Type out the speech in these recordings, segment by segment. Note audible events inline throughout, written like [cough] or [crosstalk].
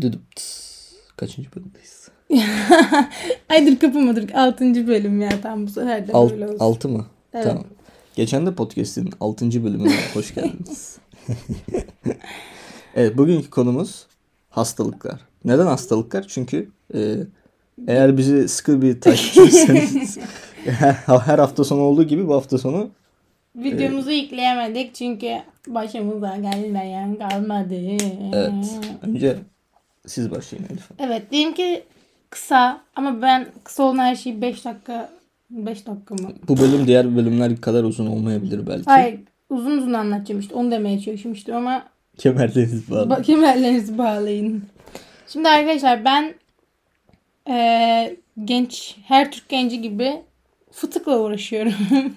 Dıdıpt. Kaçıncı bölümdeyiz? [laughs] Ay dur kapamadık. Altıncı bölüm ya. Tam bu sefer de Alt, böyle olsun. altı mı? Evet. Tamam. Geçen de podcast'in 6. bölümüne [laughs] hoş geldiniz. evet bugünkü konumuz hastalıklar. Neden hastalıklar? Çünkü e, eğer bizi sıkı bir takipçiyseniz [laughs] her hafta sonu olduğu gibi bu hafta sonu Videomuzu yükleyemedik çünkü başımıza gelmeyen kalmadı. evet önce siz başlayın Elif. Evet diyelim ki kısa ama ben kısa olan her şeyi 5 dakika 5 dakika mı? Bu bölüm diğer bölümler kadar uzun olmayabilir belki. Hayır uzun uzun anlatacağım işte onu demeye çalışmıştım ama Kemerleriniz bağlı. ba- kemerlerinizi bağlayın. Şimdi arkadaşlar ben eee, genç her Türk genci gibi fıtıkla uğraşıyorum. [laughs]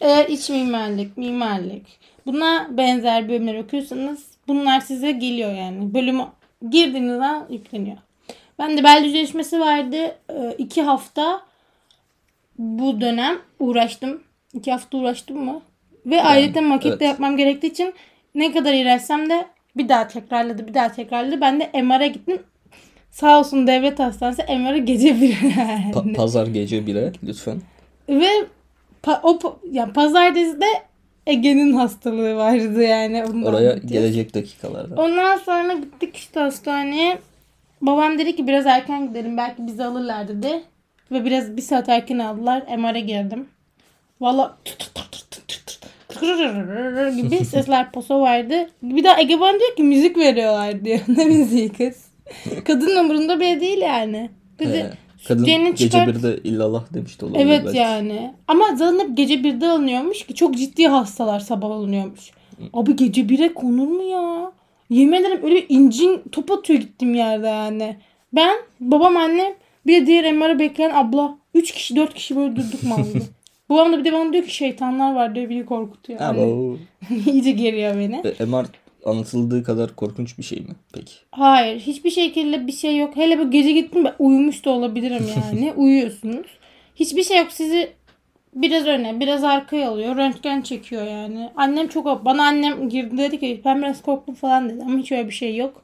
Eğer iç mimarlık, mimarlık buna benzer bölümler okuyorsanız bunlar size geliyor yani. Bölümü girdiğiniz an yükleniyor. Ben de bel düzleşmesi vardı. Ee, iki hafta bu dönem uğraştım. İki hafta uğraştım mı? Ve ayrıca makette evet. yapmam gerektiği için ne kadar iğrençsem de bir daha tekrarladı, bir daha tekrarladı. Ben de MR'a gittim. Sağ olsun devlet hastanesi MR'ı gece bir Pa- pazar gece 1'e lütfen. Ve pa- o pa- ya pazartesi de Ege'nin hastalığı vardı yani. Onu da Oraya anlatacağız. gelecek dakikalarda. Ondan sonra gittik işte hastaneye. Babam dedi ki biraz erken gidelim belki bizi alırlar dedi. Ve biraz bir saat erken aldılar. MR'a girdim. Valla gibi sesler poso vardı. Bir daha Ege bana diyor ki müzik veriyorlar diyor. ne müziği kız? Kadın umurunda bile değil yani. Dedi, Ee, kadın sütyenini gece çıkar- 1'de illallah demişti olabilir Evet belki. yani. Ama zaten hep gece 1'de alınıyormuş ki çok ciddi hastalar sabah alınıyormuş. Abi gece 1'e konur mu ya? Yemin ederim öyle incin top atıyor gittim yerde yani. Ben, babam, annem bir de diğer MR'ı bekleyen abla. 3 kişi 4 kişi böyle durduk mahallede. [laughs] babam da bir de bana diyor ki şeytanlar var diyor beni korkutuyor. O [laughs] iyice geriyor beni. e, MR anlatıldığı kadar korkunç bir şey mi peki? Hayır hiçbir şekilde bir şey yok. Hele bu gece gittim ben uyumuş da olabilirim [laughs] yani. Uyuyorsunuz. Hiçbir şey yok sizi biraz öne biraz arkaya alıyor. Röntgen çekiyor yani. Annem çok bana annem girdi dedi ki ben biraz korktum falan dedi ama hiç öyle bir şey yok.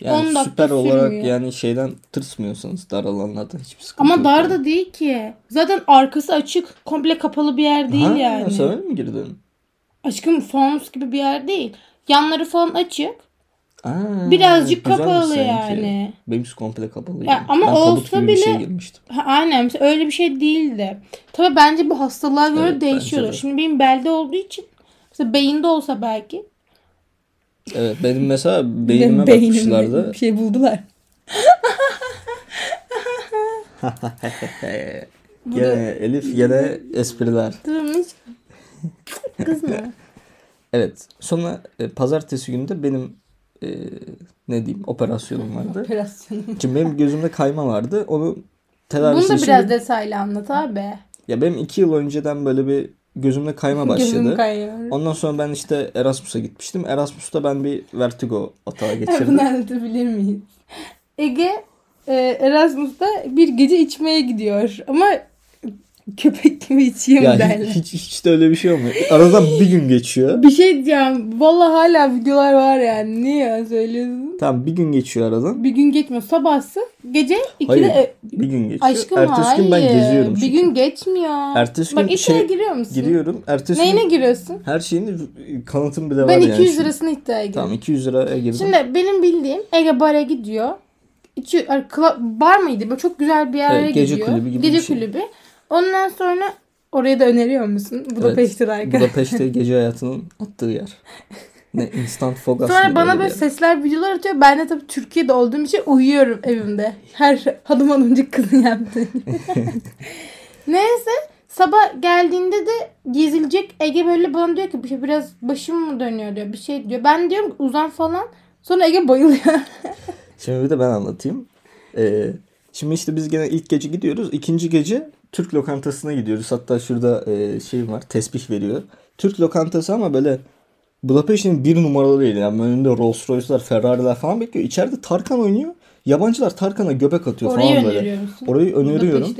Yani 10 dakika süper olarak sürmüyor. yani şeyden tırsmıyorsanız dar alanlarda hiçbir sıkıntı Ama yok. dar yani. da değil ki. Zaten arkası açık. Komple kapalı bir yer değil ha, yani. Sen mi girdin? Aşkım fanus gibi bir yer değil. Yanları falan açık. Aa, Birazcık güzelmiş kapalı yani. Benimki komple kapalı. Ya ama ben olsa gibi bir bile- şey girmiştim. Ha, aynen öyle bir şey değildi. Tabii bence bu hastalığa göre Evet, değişiyordur. bence de. Şimdi benim belde olduğu için mesela beyinde olsa belki. Evet benim mesela [laughs] beynime bakmışlardı. bir şey buldular. [laughs] Gene Elif gene espriler. [laughs] Durmuş. Kızma. Evet. Sonra e, pazartesi günü de benim e, ne diyeyim operasyonum vardı. Operasyonu. Şimdi benim gözümde kayma vardı. Onu tedavisi Bunu da için- biraz detaylı anlat abi. Ya benim iki yıl önceden böyle bir gözümde kayma [laughs] başladı. Gözüm kayıyor. Ondan sonra ben işte Erasmus'a gitmiştim. Erasmus'ta ben bir vertigo atağı [laughs] geçirdim. Bunu anlatabilir miyiz? Ege e, Erasmus'ta bir gece içmeye gidiyor. Ama [laughs] köpek gibi içeyim ya derler. hiç, hiç, de öyle bir şey olmuyor. Aradan bir gün geçiyor. Bir şey diyeceğim. Vallahi hala videolar var yani. Niye ya söylüyorsun? Tamam bir gün geçiyor aradan. Bir gün geçmiyor. Sabahsı gece 2'de Hayır. e, Bir gün geçiyor. Aşkım Ertesi hayır. gün ben geziyorum Bir gün geçmiyor. Ertesi Bak gün iddiaya şey giriyor musun? giriyorum. Ertesi Neyine gün giriyorsun? her şeyin kanıtım bile var Ben yani. 200 şimdi. lirasını iddiaya giriyorum. Tamam 200 liraya girdim. Şimdi benim bildiğim Ege bara gidiyor. İçi, bar mıydı? Böyle çok güzel bir yere Evet, gece gidiyor. kulübü gibi gece bir şey. kulübü. Ondan sonra oraya da öneriyor musun? Budapeşte evet, Budapeşte gece hayatının [laughs] attığı yer. Ne instant fog Sonra bana öyle böyle sesler videolar atıyor. Ben de tabii Türkiye'de olduğum için uyuyorum evimde. Her hanım hanımcık kızın yaptığı. [laughs] Neyse sabah geldiğinde de gezilecek Ege böyle bana diyor ki şey biraz başım mı dönüyor diyor bir şey diyor. Ben diyorum ki uzan falan. Sonra Ege bayılıyor. Şimdi bir de ben anlatayım. Ee, şimdi işte biz gene ilk gece gidiyoruz. İkinci gece Türk lokantasına gidiyoruz. Hatta şurada e, şey var tesbih veriyor. Türk lokantası ama böyle Budapeşte'nin bir numaralı değil. Yani önünde Rolls Royce'lar, Ferrari'ler falan bekliyor. İçeride Tarkan oynuyor. Yabancılar Tarkan'a göbek atıyor Orayı falan böyle. musun? Orayı öneriyorum.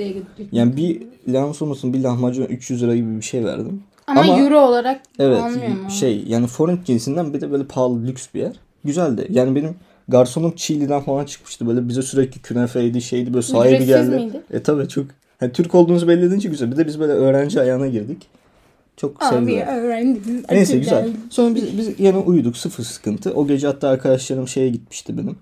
Yani bir lamus olmasın bir lahmacun 300 lira gibi bir şey verdim. Ama, ama- euro olarak Evet olmuyor mu? şey yani forint cinsinden bir de böyle pahalı lüks bir yer. Güzeldi. Yani benim garsonluk Çiğli'den falan çıkmıştı. Böyle bize sürekli künefeydi şeydi böyle sahibi Ücretsiz geldi. miydi? E tabi çok. Hani Türk olduğunuzu belli edince güzel. Bir de biz böyle öğrenci ayağına girdik. Çok Abi sevdiler. öğrendim. Neyse güzel. Sonra biz, biz yine uyuduk sıfır sıkıntı. O gece hatta arkadaşlarım şeye gitmişti benim.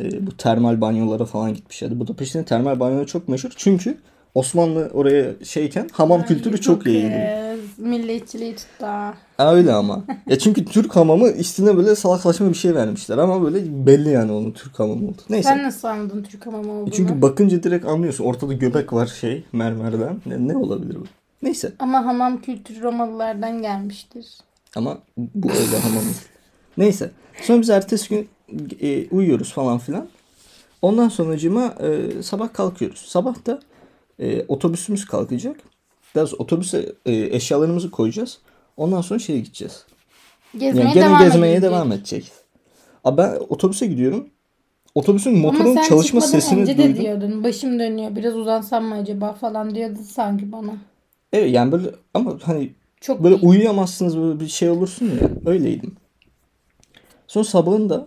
Ee, bu termal banyolara falan gitmişlerdi. Bu da peşinde termal banyolar çok meşhur. Çünkü Osmanlı oraya şeyken hamam Ay, kültürü çok iyiydi. kız. Milliyetçiliği tuttu. ha. Öyle ama. ya çünkü Türk hamamı üstüne böyle salaklaşma bir şey vermişler ama böyle belli yani onun Türk hamamı oldu. Neyse. Sen nasıl anladın Türk hamamı olduğunu? Çünkü bakınca direkt anlıyorsun. Ortada göbek var şey mermerden. Ne, ne olabilir bu? Neyse. Ama hamam kültürü Romalılardan gelmiştir. Ama bu öyle hamam. Neyse. Sonra biz ertesi gün e, uyuyoruz falan filan. Ondan sonracıma e, sabah kalkıyoruz. Sabah da e, otobüsümüz kalkacak. Biraz otobüse e, eşyalarımızı koyacağız. Ondan sonra şeye gideceğiz. Gezmeye Yani gene devam gezmeye edecek. devam edecek. Abi ben otobüse gidiyorum. Otobüsün motorun çalışma sesini önce de duydum. diyordun. Başım dönüyor. Biraz uzansam mı acaba falan diyordun sanki bana. Evet yani böyle ama hani Çok Böyle uyuyamazsınız böyle bir şey olursun ya. Öyleydim. Sonra sabahında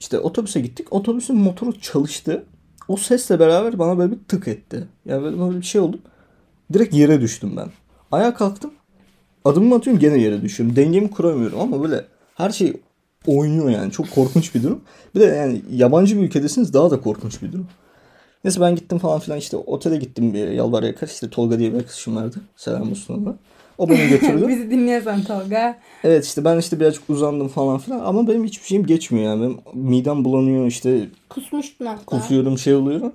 işte otobüse gittik. Otobüsün motoru çalıştı. O sesle beraber bana böyle bir tık etti. Yani böyle, böyle bir şey oldu. Direkt yere düştüm ben. Ayağa kalktım. Adımımı atıyorum gene yere düşüyorum. Dengemi kuramıyorum ama böyle her şey oynuyor yani. Çok korkunç bir durum. Bir de yani yabancı bir ülkedesiniz daha da korkunç bir durum. Neyse ben gittim falan filan işte otele gittim bir yalvar yakar. İşte Tolga diye bir arkadaşım vardı. Selam olsun ona. O beni götürdü. [laughs] Bizi dinliyorsan Tolga. Evet işte ben işte birazcık uzandım falan filan ama benim hiçbir şeyim geçmiyor yani. Benim midem bulanıyor işte Kusmuştun hatta. kusuyorum şey oluyorum.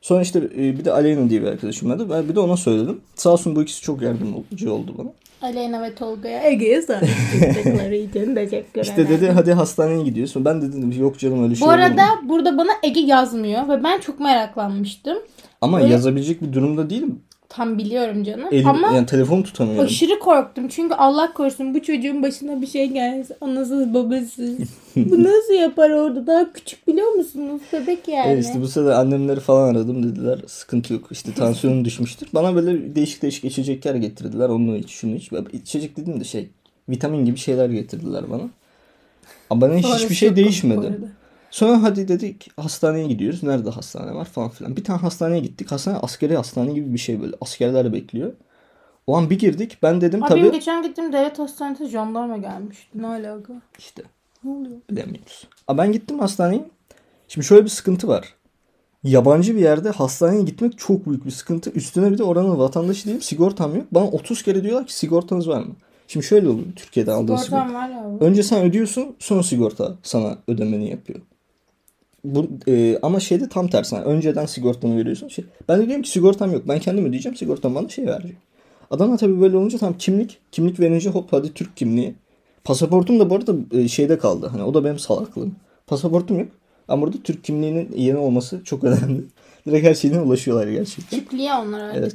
Sonra işte e, bir de Aleyna diye bir arkadaşım vardı. Ben bir de ona söyledim. Sağ olsun bu ikisi çok yardımcı oldu bana. Aleyna ve Tolga'ya Ege'ye sahip çıktıkları için teşekkür İşte dedi hadi hastaneye gidiyorsun. Ben de dedim yok canım öyle şey Bu arada burada bana Ege yazmıyor ve ben çok meraklanmıştım. Ama böyle- yazabilecek bir durumda değilim. Tam biliyorum canım. Elim, Ama yani telefonu tutamıyorum. aşırı korktum. Çünkü Allah korusun bu çocuğun başına bir şey gelse. Anasız babasız. [laughs] bu nasıl yapar orada? Daha küçük biliyor musunuz? Bebek yani. Evet işte bu sırada annemleri falan aradım dediler sıkıntı yok işte tansiyonun düşmüştür. Bana böyle değişik değişik içecekler getirdiler onu iç şunu iç. İçecek dedim de şey vitamin gibi şeyler getirdiler bana. Ama Sonrası hiçbir şey değişmedi. Sonra hadi dedik hastaneye gidiyoruz. Nerede hastane var falan filan. Bir tane hastaneye gittik. Hastane askeri hastane gibi bir şey böyle. Askerler bekliyor. O an bir girdik. Ben dedim Abi tabii geçen gittiğim devlet hastanesine jandarma gelmişti. Ne alaka? işte Ne oluyor? bilemiyoruz. Ama ben gittim hastaneye. Şimdi şöyle bir sıkıntı var. Yabancı bir yerde hastaneye gitmek çok büyük bir sıkıntı. Üstüne bir de oranın vatandaşı değilim. Sigortam yok. Bana 30 kere diyorlar ki sigortanız var mı? Şimdi şöyle oluyor Türkiye'de aldığın sigorta. Var ya. Önce sen ödüyorsun sonra sigorta sana ödemeni yapıyor. Bu, e, ama şeyde tam tersi. Yani önceden sigortanı veriyorsun. Şey, ben de diyorum ki sigortam yok. Ben kendim ödeyeceğim. Sigortam bana şey verecek. Adamlar tabii böyle olunca tam kimlik. Kimlik verince hop hadi Türk kimliği. Pasaportum da bu arada e, şeyde kaldı. Hani o da benim salaklığım. Pasaportum yok. Ama burada Türk kimliğinin yeni olması çok önemli. [laughs] Direkt her şeyine ulaşıyorlar gerçekten. Çipliğe onlar artık. Evet.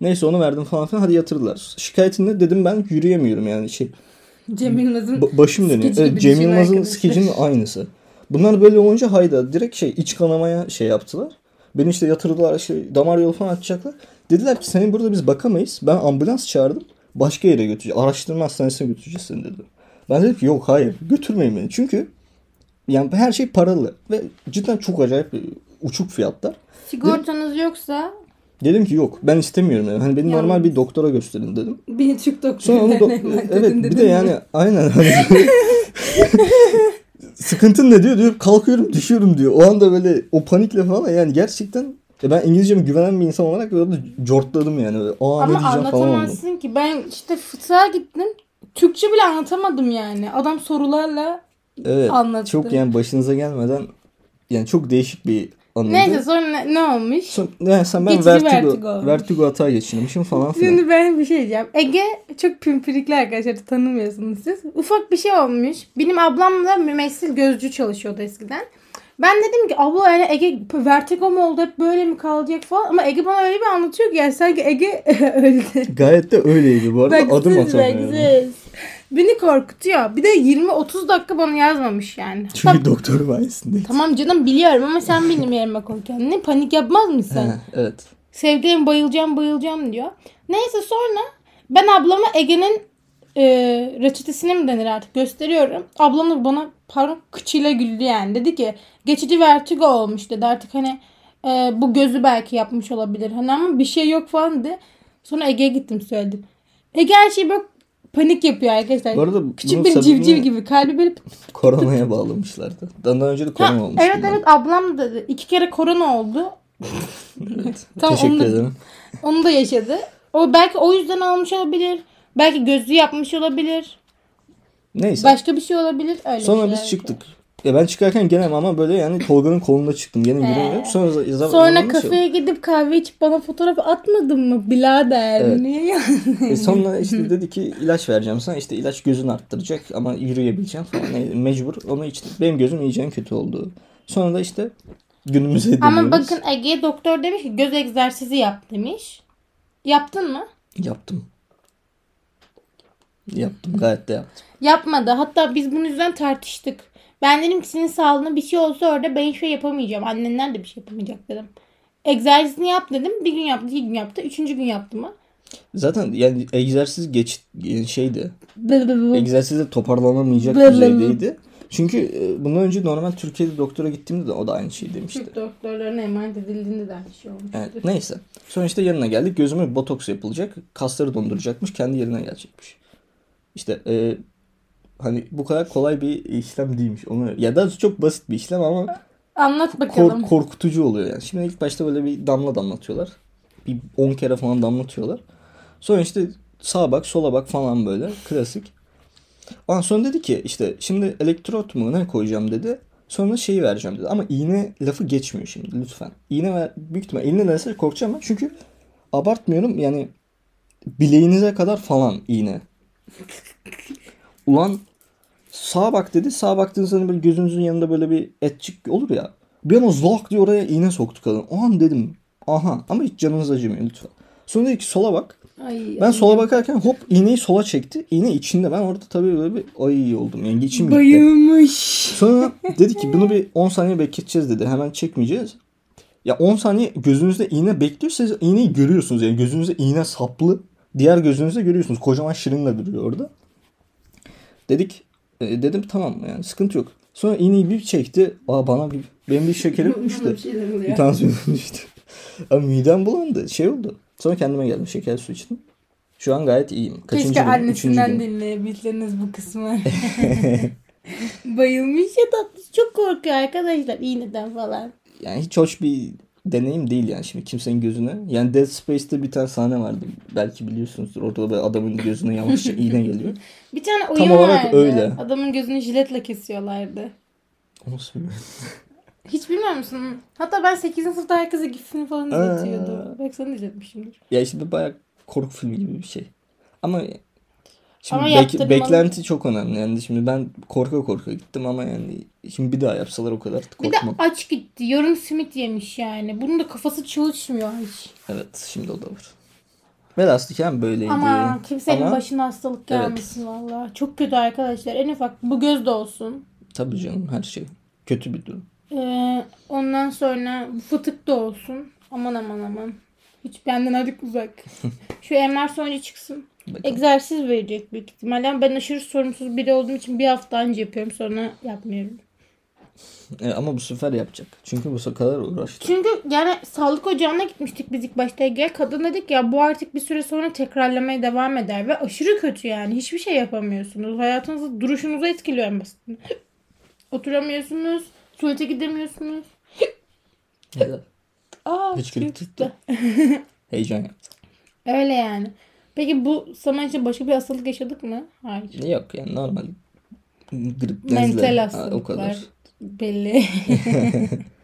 Neyse onu verdim falan filan. Hadi yatırdılar. Şikayetin ne? Dedim ben yürüyemiyorum yani şey. Cem Yılmaz'ın Ba- başım dönüyor. Evet, Cem düşün Yılmaz'ın skecinin [laughs] aynısı. Bunlar böyle olunca hayda direkt şey iç kanamaya şey yaptılar. Beni işte yatırdılar işte damar yolu falan açacaklar. Dediler ki senin burada biz bakamayız. Ben ambulans çağırdım. Başka yere götüreceğiz. Araştırma hastanesine götüreceğiz seni dedi. Ben dedim ki yok hayır götürmeyin beni. Çünkü yani her şey paralı ve cidden çok acayip bir uçuk fiyatlar. sigortanız yoksa Dedim ki yok ben istemiyorum. Yani. Hani beni Yalnız. normal bir doktora gösterin dedim. beni Türk Sonra onu do- evet bir dedim de mi? yani aynen [laughs] [laughs] sıkıntın ne diyor diyor kalkıyorum düşüyorum diyor. O anda böyle o panikle falan yani gerçekten ya ben İngilizceme güvenen bir insan olarak böyle cortladım yani. Böyle, Aa ne Ama falan oldum. anlatamazsın ki. Ben işte fıtığa gittim. Türkçe bile anlatamadım yani. Adam sorularla Evet. anlattı. Çok yani başınıza gelmeden yani çok değişik bir anıydı. Neyse sonra ne, ne olmuş? Son, yani sen ben Geçici vertigo, vertigo vertigo, hata geçirmişim falan filan. Şimdi ben bir şey diyeceğim. Ege çok pimpirikli arkadaşlar tanımıyorsunuz siz. Ufak bir şey olmuş. Benim ablam da mümessil gözcü çalışıyordu eskiden. Ben dedim ki abla yani Ege vertigo mu oldu hep böyle mi kalacak falan. Ama Ege bana öyle bir anlatıyor ki yani sanki Ege [laughs] öldü. Gayet de öyleydi bu arada. Adım Baksız atamıyorum. baksız. Beni korkutuyor. Bir de 20-30 dakika bana yazmamış yani. Çünkü Bak, doktor sayesinde. tamam canım biliyorum ama sen benim yerime koy kendini. Panik yapmaz mısın? Ha, evet. Sevdiğim bayılacağım bayılacağım diyor. Neyse sonra ben ablama Ege'nin e, reçetesini mi denir artık gösteriyorum. Ablam da bana pardon kıçıyla güldü yani. Dedi ki geçici vertigo olmuş dedi. Artık hani e, bu gözü belki yapmış olabilir. Hani ama bir şey yok falan dedi. Sonra Ege'ye gittim söyledim. Ege her şeyi böyle panik yapıyor arkadaşlar. Bu arada Küçük bir civciv gibi. Kalbi böyle Koronaya bağlamışlardı. Daha önce de korona olmuş. evet evet ablam da. İki kere korona oldu. [laughs] Tamam, Teşekkür onu da- ederim. Onu da yaşadı. O belki o yüzden almış olabilir. Belki gözlü yapmış olabilir. Neyse. Başka bir şey olabilir. Öyle Sonra biz şey. Ya ben çıkarken gene ama böyle yani Tolga'nın kolunda çıktım. Gene yürüyemiyorum. Sonra za- za- Sonra şey kafeye gidip kahve içip bana fotoğraf atmadın mı birader? Evet. Niye ya? E sonra [laughs] işte dedi ki ilaç vereceğim sana. İşte ilaç gözünü arttıracak ama yürüyebileceğim falan. Mecbur onu içtim. Benim gözüm iyice kötü oldu. Sonra da işte günümüze dönüyoruz. Ama bakın Ege doktor demiş ki göz egzersizi yap demiş. Yaptın mı? Yaptım. Yaptım. Gayet de yaptım. Yapmadı. Hatta biz bunun yüzden tartıştık. Ben dedim ki senin sağlığına bir şey olsa orada ben hiçbir şey yapamayacağım. Annenler de bir şey yapamayacak dedim. Egzersizini yap dedim. Bir gün yaptı, iki gün yaptı. Üçüncü gün yaptı mı? Zaten yani egzersiz geç yani şeydi. Egzersizde toparlanamayacak düzeydeydi. Çünkü e, bundan önce normal Türkiye'de doktora gittiğimde de o da aynı şeyi demişti. Türk doktorlarına emanet edildiğinde de aynı şey olmuştur. Evet, neyse. Sonra işte yanına geldik. Gözüme botoks yapılacak. Kasları donduracakmış. Kendi yerine gelecekmiş. İşte e, hani bu kadar kolay bir işlem değilmiş. Onu ya da çok basit bir işlem ama Anlat kor- bakalım. korkutucu oluyor yani. Şimdi ilk başta böyle bir damla damlatıyorlar. Bir 10 kere falan damlatıyorlar. Sonra işte sağa bak, sola bak falan böyle klasik. Ondan sonra dedi ki işte şimdi elektrot mu ne koyacağım dedi. Sonra şeyi vereceğim dedi. Ama iğne lafı geçmiyor şimdi lütfen. İğne ver, büyük ihtimal iğne derse korkacağım ben. Çünkü abartmıyorum yani bileğinize kadar falan iğne. Ulan sağa bak dedi. Sağa baktığınızda hani böyle gözünüzün yanında böyle bir etçik olur ya. Bir an o zok diye oraya iğne soktu kadın. O an dedim aha ama hiç canınız acımıyor lütfen. Sonra dedi ki sola bak. Ay, Ben ay. sola bakarken hop iğneyi sola çekti. İğne içinde. Ben orada tabii böyle bir ay oldum. Yani içim gitti. Bayılmış. Sonra dedi ki bunu bir 10 saniye bekleteceğiz dedi. Hemen çekmeyeceğiz. Ya 10 saniye gözünüzde iğne bekliyor. Siz iğneyi görüyorsunuz. Yani gözünüzde iğne saplı. Diğer gözünüzde görüyorsunuz. Kocaman şırınga duruyor orada. Dedik e, dedim tamam yani sıkıntı yok. Sonra iğneyi bir çekti. Aa bana bir benim bir şekerim düştü. Bir tansiyonum [laughs] düştü. Ama midem bulandı. Şey oldu. Sonra kendime geldim. Şeker su içtim. Şu an gayet iyiyim. Kaçıncı Keşke gün? Annesinden gün. bu kısmı. [laughs] Bayılmış ya tatlı. Çok korkuyor arkadaşlar iğneden falan. Yani hiç hoş bir deneyim değil yani şimdi kimsenin gözüne. Yani Dead Space'te bir tane sahne vardı. Belki biliyorsunuzdur. Orada böyle adamın gözüne yavaşça [laughs] iğne geliyor. Bir tane Tam oyun olarak vardı. öyle. Adamın gözünü jiletle kesiyorlardı. O nasıl bir... [laughs] Hiç bilmiyor musun? Hatta ben 8. sınıfta herkese gifini falan izletiyordu. Belki de izletmişimdir. Ya işte bayağı korku filmi gibi bir şey. Ama şimdi Ama bek- beklenti çok önemli. Yani şimdi ben korka korka gittim ama yani şimdi bir daha yapsalar o kadar Bir de korkmam. aç gitti. Yarım simit yemiş yani. Bunun da kafası çalışmıyor hiç. Evet şimdi o da var. Velhasıl hem böyleydi. Ama kimsenin Ama- başına hastalık Evet. gelmesin valla. Çok kötü arkadaşlar. En ufak bu göz de olsun. Tabii canım her şey. Kötü bir durum. Ee, ondan sonra bu fıtık da olsun. Aman aman aman. Hiç benden artık uzak. [laughs] Şu MR sonucu çıksın. Bakalım. Egzersiz verecek büyük ihtimalle. Ben aşırı sorumsuz biri olduğum için bir hafta önce yapıyorum. Sonra yapmıyorum. E, ama bu sefer yapacak. Çünkü bu kadar uğraştı. Çünkü yani sağlık ocağına gitmiştik biz ilk başta Ege. Kadın dedik ya bu artık bir süre sonra tekrarlamaya devam eder. Ve aşırı kötü yani. Hiçbir şey yapamıyorsunuz. Hayatınızı, duruşunuzu etkiliyor en basitinden. Oturamıyorsunuz. Tuvalete gidemiyorsunuz. Aa, tuttu. [laughs] Heyecan yaptı. Öyle yani. Peki bu zaman için başka bir hastalık yaşadık mı? Hayır. Yok yani normal grip. Mental Ha, hastalıklar. o kadar. Belli. [laughs]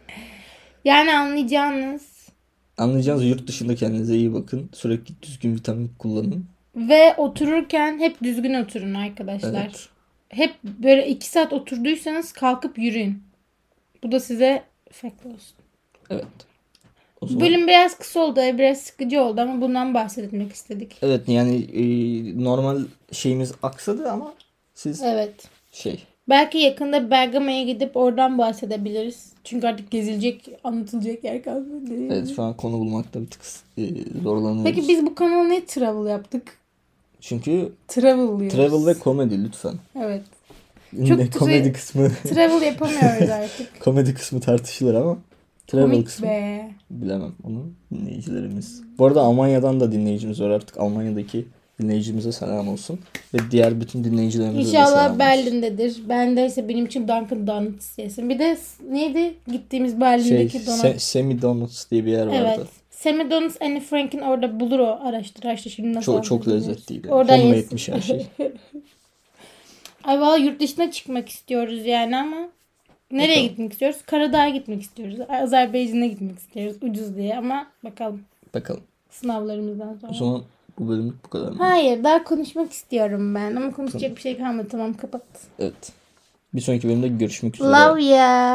[laughs] yani anlayacağınız Anlayacağınız yurt dışında kendinize iyi bakın. Sürekli düzgün vitamin kullanın. ve otururken hep düzgün oturun arkadaşlar. Evet. Hep böyle iki saat oturduysanız kalkıp yürüyün. Bu da size efekt olsun. Evet. O zaman, Bölüm biraz kısa oldu, biraz sıkıcı oldu ama bundan bahsetmek istedik. Evet yani e, normal şeyimiz aksadı ama siz Evet. şey Belki yakında Bergama'ya gidip oradan bahsedebiliriz. Çünkü artık gezilecek, anlatılacak yer kalmadı. evet şu an konu bulmakta bir tık e, zorlanıyoruz. Peki biz bu kanala ne travel yaptık? Çünkü Travel diyoruz. travel ve komedi lütfen. Evet. Çok komedi kısmı Travel yapamıyoruz artık. [laughs] komedi kısmı tartışılır ama travel Komik kısmı be. bilemem onu dinleyicilerimiz. Bu arada Almanya'dan da dinleyicimiz var artık. Almanya'daki dinleyicimize selam olsun ve diğer bütün dinleyicilerimize de selam İnşallah olsun. Berlin'dedir. Bendeyse benim için Dunkin Donuts yesin. Bir de neydi? Gittiğimiz Şey, Berlin'deki donut. Se- Semi Donuts diye bir yer vardı. Evet. Semi Donuts Anne Frank'in orada bulur o araştır araştır şimdi nasıl Çok çok lezzetliydi. Oradan Homemade'miş yesin. her şey. [laughs] Ay valla yurt dışına çıkmak istiyoruz yani ama nereye Bakalım. gitmek istiyoruz? Karadağ'a gitmek istiyoruz. Azerbaycan'a gitmek istiyoruz ucuz diye ama bakalım Bakalım. sınavlarımızdan sonra. O zaman bu bölümlük bu kadar mı? Hayır daha konuşmak istiyorum ben ama konuşacak bir şey kalmadı tamam kapat. Evet. Bir sonraki bölümde görüşmek üzere. Love ya.